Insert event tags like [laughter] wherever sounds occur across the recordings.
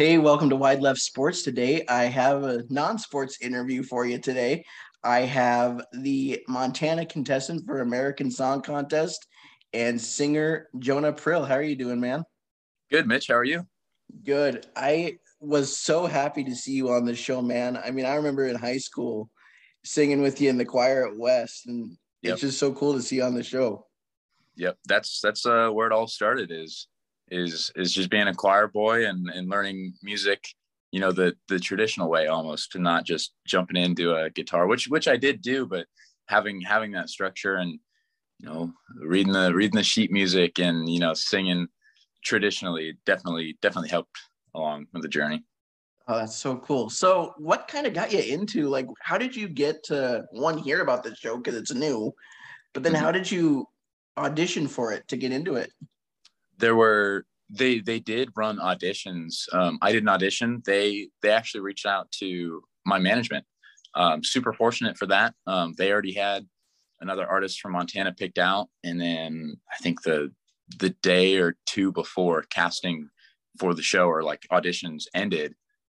Hey, welcome to Wide Left Sports. Today, I have a non sports interview for you today. I have the Montana contestant for American Song Contest and singer Jonah Prill. How are you doing, man? Good, Mitch. How are you? Good. I was so happy to see you on the show, man. I mean, I remember in high school singing with you in the choir at West, and yep. it's just so cool to see you on the show. Yep, that's that's uh, where it all started. Is is is just being a choir boy and and learning music you know the the traditional way almost to not just jumping into a guitar which which I did do but having having that structure and you know reading the reading the sheet music and you know singing traditionally definitely definitely helped along with the journey. Oh that's so cool. So what kind of got you into like how did you get to one hear about the show because it's new but then mm-hmm. how did you audition for it to get into it there were they they did run auditions. Um, I didn't audition. They they actually reached out to my management. Um, super fortunate for that. Um, they already had another artist from Montana picked out, and then I think the the day or two before casting for the show or like auditions ended,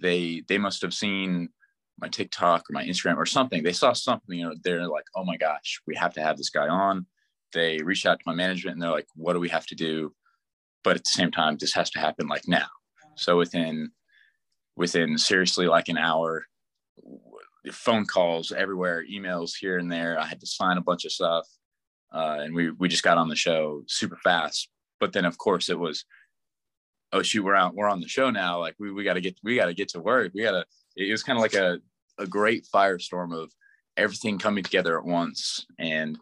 they they must have seen my TikTok or my Instagram or something. They saw something, you know, they're like, oh my gosh, we have to have this guy on. They reached out to my management and they're like, what do we have to do? But at the same time this has to happen like now. So within within seriously like an hour phone calls everywhere emails here and there. I had to sign a bunch of stuff uh, and we we just got on the show super fast. But then of course it was oh shoot we're out we're on the show now. Like we, we got to get we got to get to work. We got to it was kind of like a, a great firestorm of everything coming together at once. And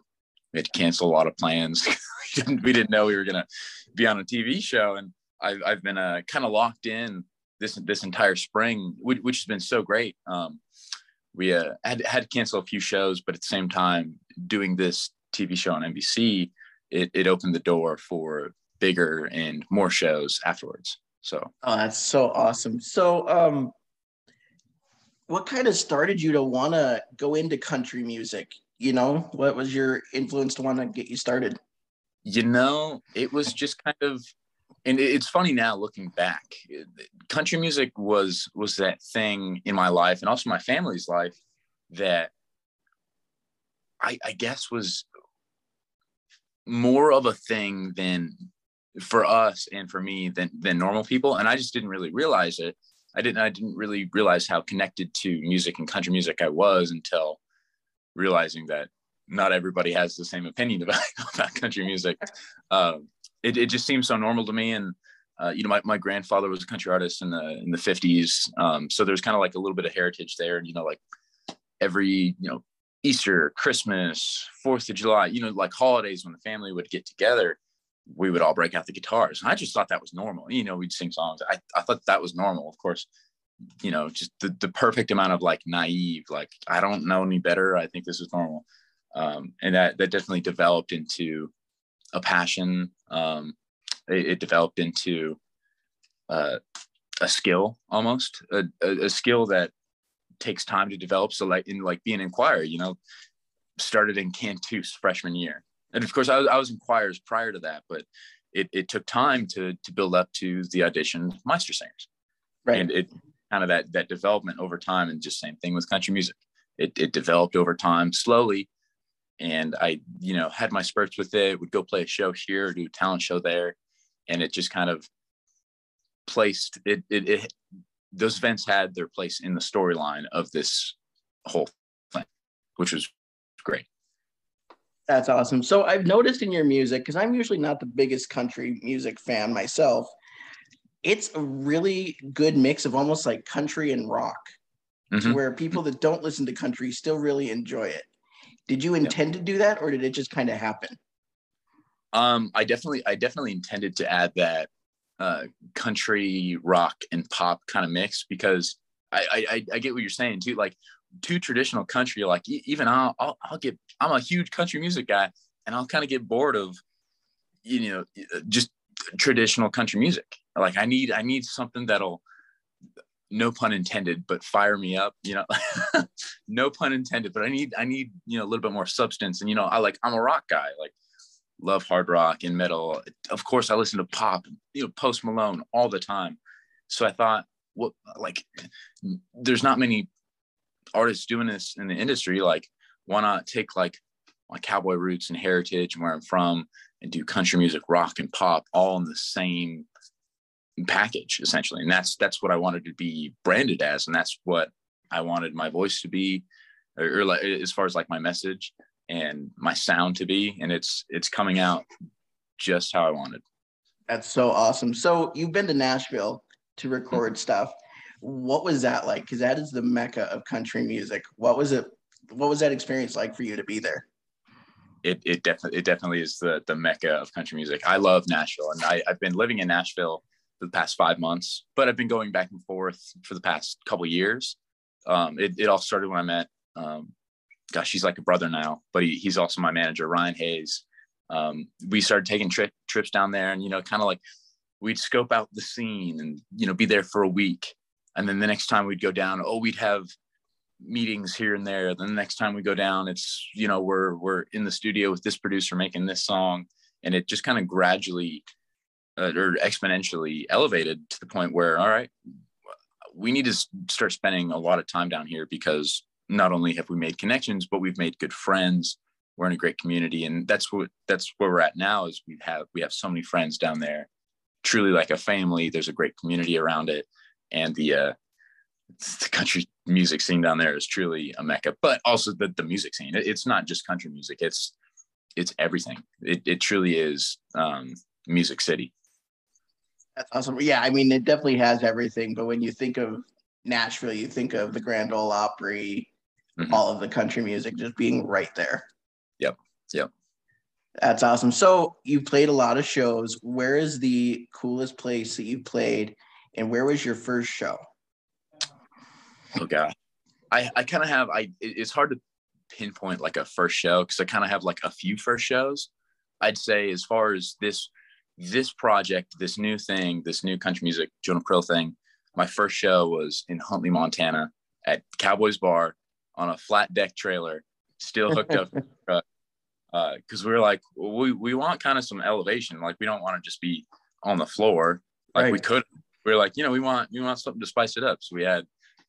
we had to cancel a lot of plans [laughs] we didn't we didn't know we were gonna be on a TV show, and I've I've been uh, kind of locked in this this entire spring, which, which has been so great. Um, we uh, had had to cancel a few shows, but at the same time, doing this TV show on NBC, it it opened the door for bigger and more shows afterwards. So oh, that's so awesome. So um, what kind of started you to want to go into country music? You know, what was your influence to want to get you started? You know, it was just kind of and it's funny now looking back country music was was that thing in my life and also my family's life that I, I guess was more of a thing than for us and for me than than normal people and i just didn't really realize it i didn't i didn't really realize how connected to music and country music i was until realizing that not everybody has the same opinion [laughs] about, about country music. Um, it, it just seems so normal to me. And, uh, you know, my, my grandfather was a country artist in the, in the fifties. Um, so there's kind of like a little bit of heritage there. And, you know, like every, you know, Easter, Christmas, 4th of July, you know, like holidays when the family would get together, we would all break out the guitars. And I just thought that was normal. You know, we'd sing songs. I, I thought that was normal. Of course, you know, just the, the perfect amount of like naive, like, I don't know any better. I think this is normal um, and that that definitely developed into a passion. Um, it, it, developed into uh, a skill almost a, a, a, skill that takes time to develop. So like in like being in choir, you know, started in Cantus freshman year, and of course I was I was in choirs prior to that, but it, it took time to to build up to the audition Meistersingers, right? And it kind of that that development over time, and just same thing with country music. It, it developed over time slowly and I, you know, had my spurts with it. Would go play a show here, do a talent show there, and it just kind of placed it. It, it those events had their place in the storyline of this whole thing, which was great. That's awesome. So I've noticed in your music, because I'm usually not the biggest country music fan myself, it's a really good mix of almost like country and rock, mm-hmm. where people that don't listen to country still really enjoy it. Did you intend to do that, or did it just kind of happen? Um, I definitely, I definitely intended to add that uh, country, rock, and pop kind of mix because I, I, I get what you're saying too. Like too traditional country, like even I'll, I'll, I'll get, I'm a huge country music guy, and I'll kind of get bored of, you know, just traditional country music. Like I need, I need something that'll no pun intended, but fire me up, you know, [laughs] no pun intended, but I need, I need, you know, a little bit more substance. And, you know, I like, I'm a rock guy, like love hard rock and metal. Of course I listen to pop, you know, post Malone all the time. So I thought what like there's not many artists doing this in the industry like why not take like my cowboy roots and heritage and where i'm from and do country music rock and pop all in the same package essentially. And that's that's what i wanted to be branded as. And that's what i wanted my voice to be or, or like as far as like my message and my sound to be. And it's it's coming out just how i wanted. That's so awesome. So you've been to nashville to record mm-hmm. stuff. What was that like? Because that is the mecca of country music. What was it what was that experience like for you to be there? It, it definitely it definitely is the the mecca of country music. I love nashville and I, i've been living in nashville the past five months, but I've been going back and forth for the past couple years. Um, it, it all started when I met, um, gosh, he's like a brother now, but he, he's also my manager, Ryan Hayes. Um, we started taking tri- trips down there and, you know, kind of like we'd scope out the scene and, you know, be there for a week. And then the next time we'd go down, oh, we'd have meetings here and there. Then the next time we go down, it's, you know, we're, we're in the studio with this producer making this song. And it just kind of gradually uh, or exponentially elevated to the point where all right we need to start spending a lot of time down here because not only have we made connections but we've made good friends. We're in a great community. And that's what that's where we're at now is we have we have so many friends down there. Truly like a family. There's a great community around it. And the uh [laughs] the country music scene down there is truly a mecca but also the, the music scene. It's not just country music. It's it's everything. It, it truly is um music city that's awesome. Yeah, I mean, it definitely has everything. But when you think of Nashville, you think of the Grand Ole Opry, mm-hmm. all of the country music just being right there. Yep. Yep. That's awesome. So you played a lot of shows. Where is the coolest place that you played, and where was your first show? Oh God, I I kind of have I. It's hard to pinpoint like a first show because I kind of have like a few first shows. I'd say as far as this this project, this new thing, this new country music Jonah Prill thing, my first show was in Huntley, Montana at Cowboys Bar on a flat deck trailer, still hooked up because [laughs] uh, we were like, we, we want kind of some elevation. Like we don't want to just be on the floor. Like right. we could, we were like, you know, we want, we want something to spice it up. So we had,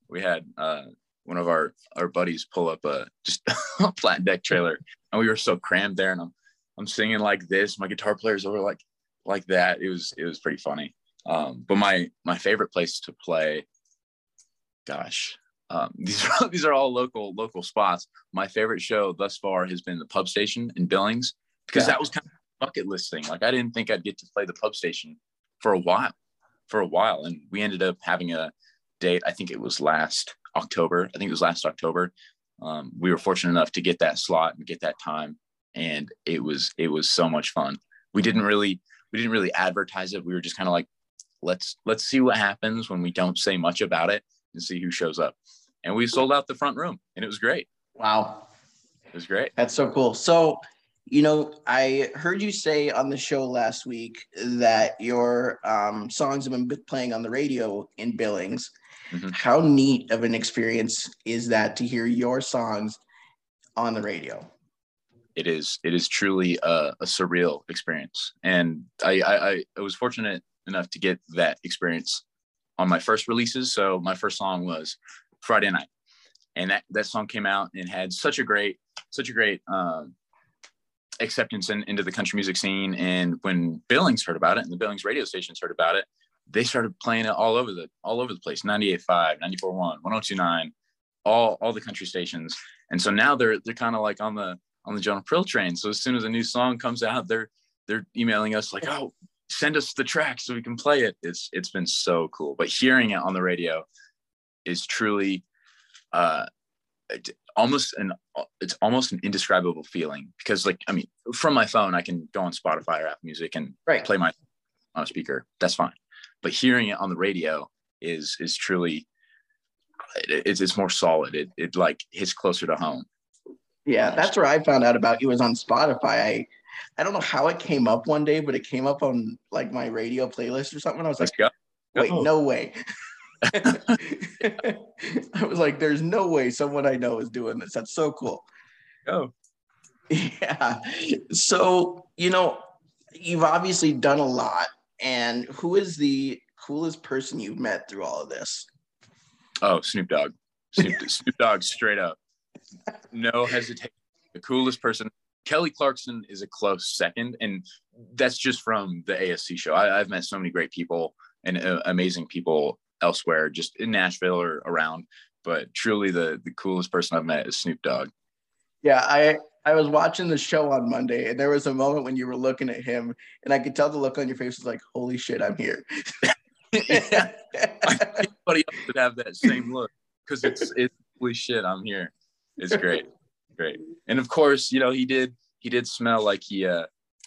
we had uh, one of our, our buddies pull up a just [laughs] a flat deck trailer and we were so crammed there and I'm, I'm singing like this. My guitar player's over like, like that. It was it was pretty funny. Um, but my my favorite place to play, gosh, um, [laughs] these are these are all local local spots. My favorite show thus far has been the pub station in Billings because yeah. that was kind of a bucket list thing. Like I didn't think I'd get to play the pub station for a while, for a while, and we ended up having a date. I think it was last October. I think it was last October. Um, we were fortunate enough to get that slot and get that time, and it was it was so much fun. We didn't really we didn't really advertise it. We were just kind of like, let's let's see what happens when we don't say much about it and see who shows up. And we sold out the front room, and it was great. Wow, it was great. That's so cool. So, you know, I heard you say on the show last week that your um, songs have been playing on the radio in Billings. Mm-hmm. How neat of an experience is that to hear your songs on the radio? It is it is truly a, a surreal experience. And I, I i was fortunate enough to get that experience on my first releases. So my first song was friday night. And that that song came out and had such a great such a great um, acceptance in, into the country music scene. And when billings heard about it and the billings radio stations heard about it they started playing it all over the all over the place. 98.5 94.1 1029 all all the country stations. And so now they're they're kind of like on the on the Jonah Prill train. So as soon as a new song comes out, they're they're emailing us like, "Oh, send us the track so we can play it." It's it's been so cool. But hearing it on the radio is truly uh almost an it's almost an indescribable feeling because like I mean, from my phone I can go on Spotify or Apple Music and right. play my on a speaker. That's fine. But hearing it on the radio is is truly it's, it's more solid. It, it like hits closer to home. Yeah, that's where I found out about you was on Spotify. I I don't know how it came up one day, but it came up on like my radio playlist or something. I was like, wait, oh. no way. [laughs] I was like, there's no way someone I know is doing this. That's so cool. Oh. Yeah. So, you know, you've obviously done a lot. And who is the coolest person you've met through all of this? Oh, Snoop Dogg. Snoop, [laughs] Snoop Dogg, straight up. No hesitation. The coolest person. Kelly Clarkson is a close second, and that's just from the ASC show. I, have met so many great people and uh, amazing people elsewhere, just in Nashville or around. But truly, the the coolest person I've met is Snoop Dogg. Yeah, I I was watching the show on Monday, and there was a moment when you were looking at him, and I could tell the look on your face was like, "Holy shit, I'm here." yeah. [laughs] Anybody else would have that same look because it's it's holy shit, I'm here. It's great, great. And of course, you know he did he did smell like he uh,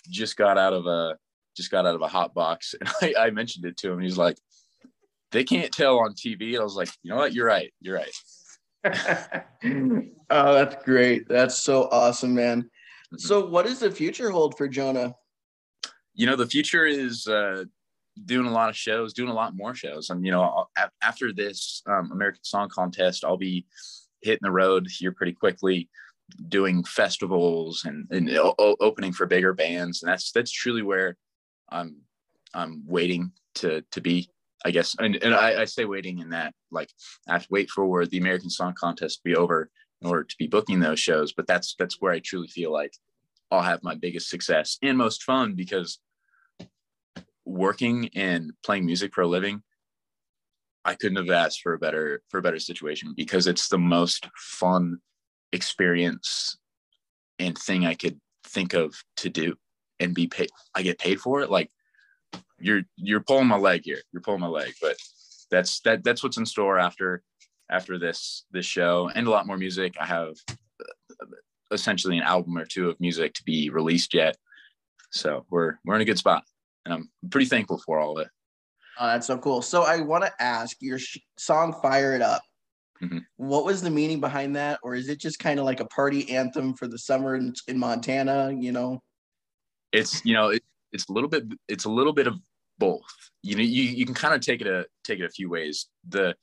just got out of a just got out of a hot box, [laughs] and I, I mentioned it to him. He's like, "They can't tell on TV." I was like, "You know what? You're right. You're right." [laughs] oh, that's great. That's so awesome, man. Mm-hmm. So, what does the future hold for Jonah? You know, the future is uh, doing a lot of shows, doing a lot more shows. And, you know, after this um, American Song Contest, I'll be hitting the road here pretty quickly doing festivals and, and o- opening for bigger bands. And that's, that's truly where I'm, I'm waiting to, to be, I guess. And, and I, I say waiting in that, like I have to wait for the American Song Contest to be over in order to be booking those shows. But that's, that's where I truly feel like I'll have my biggest success and most fun because working and playing music for a living, I couldn't have asked for a better for a better situation because it's the most fun experience and thing I could think of to do and be paid. I get paid for it. Like you're you're pulling my leg here. You're pulling my leg, but that's that that's what's in store after after this this show and a lot more music. I have uh, essentially an album or two of music to be released yet. So we're we're in a good spot and I'm pretty thankful for all of it. Oh, that's so cool. So I want to ask your sh- song "Fire It Up." Mm-hmm. What was the meaning behind that, or is it just kind of like a party anthem for the summer in, in Montana? You know, it's you know it, it's a little bit it's a little bit of both. You know, you, you can kind of take it a take it a few ways. The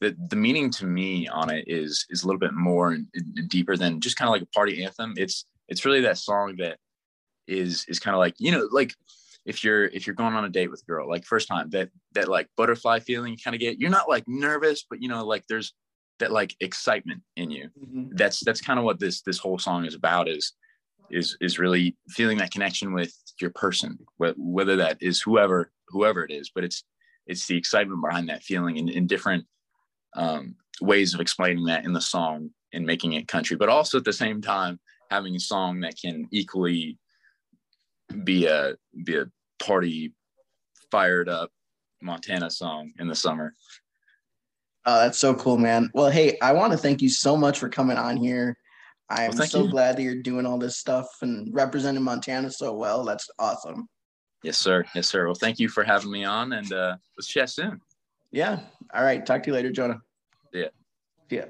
the the meaning to me on it is is a little bit more and, and deeper than just kind of like a party anthem. It's it's really that song that is is kind of like you know like if you're if you're going on a date with a girl like first time that that like butterfly feeling you kind of get you're not like nervous but you know like there's that like excitement in you mm-hmm. that's that's kind of what this this whole song is about is is is really feeling that connection with your person whether that is whoever whoever it is but it's it's the excitement behind that feeling in, in different um, ways of explaining that in the song and making it country but also at the same time having a song that can equally be a be a party fired up Montana song in the summer. Oh, that's so cool, man. Well, hey, I want to thank you so much for coming on here. I'm well, so you. glad that you're doing all this stuff and representing Montana so well. That's awesome. Yes, sir. Yes, sir. Well, thank you for having me on and uh, let's chat soon. Yeah. All right. Talk to you later, Jonah. Yeah. Yeah.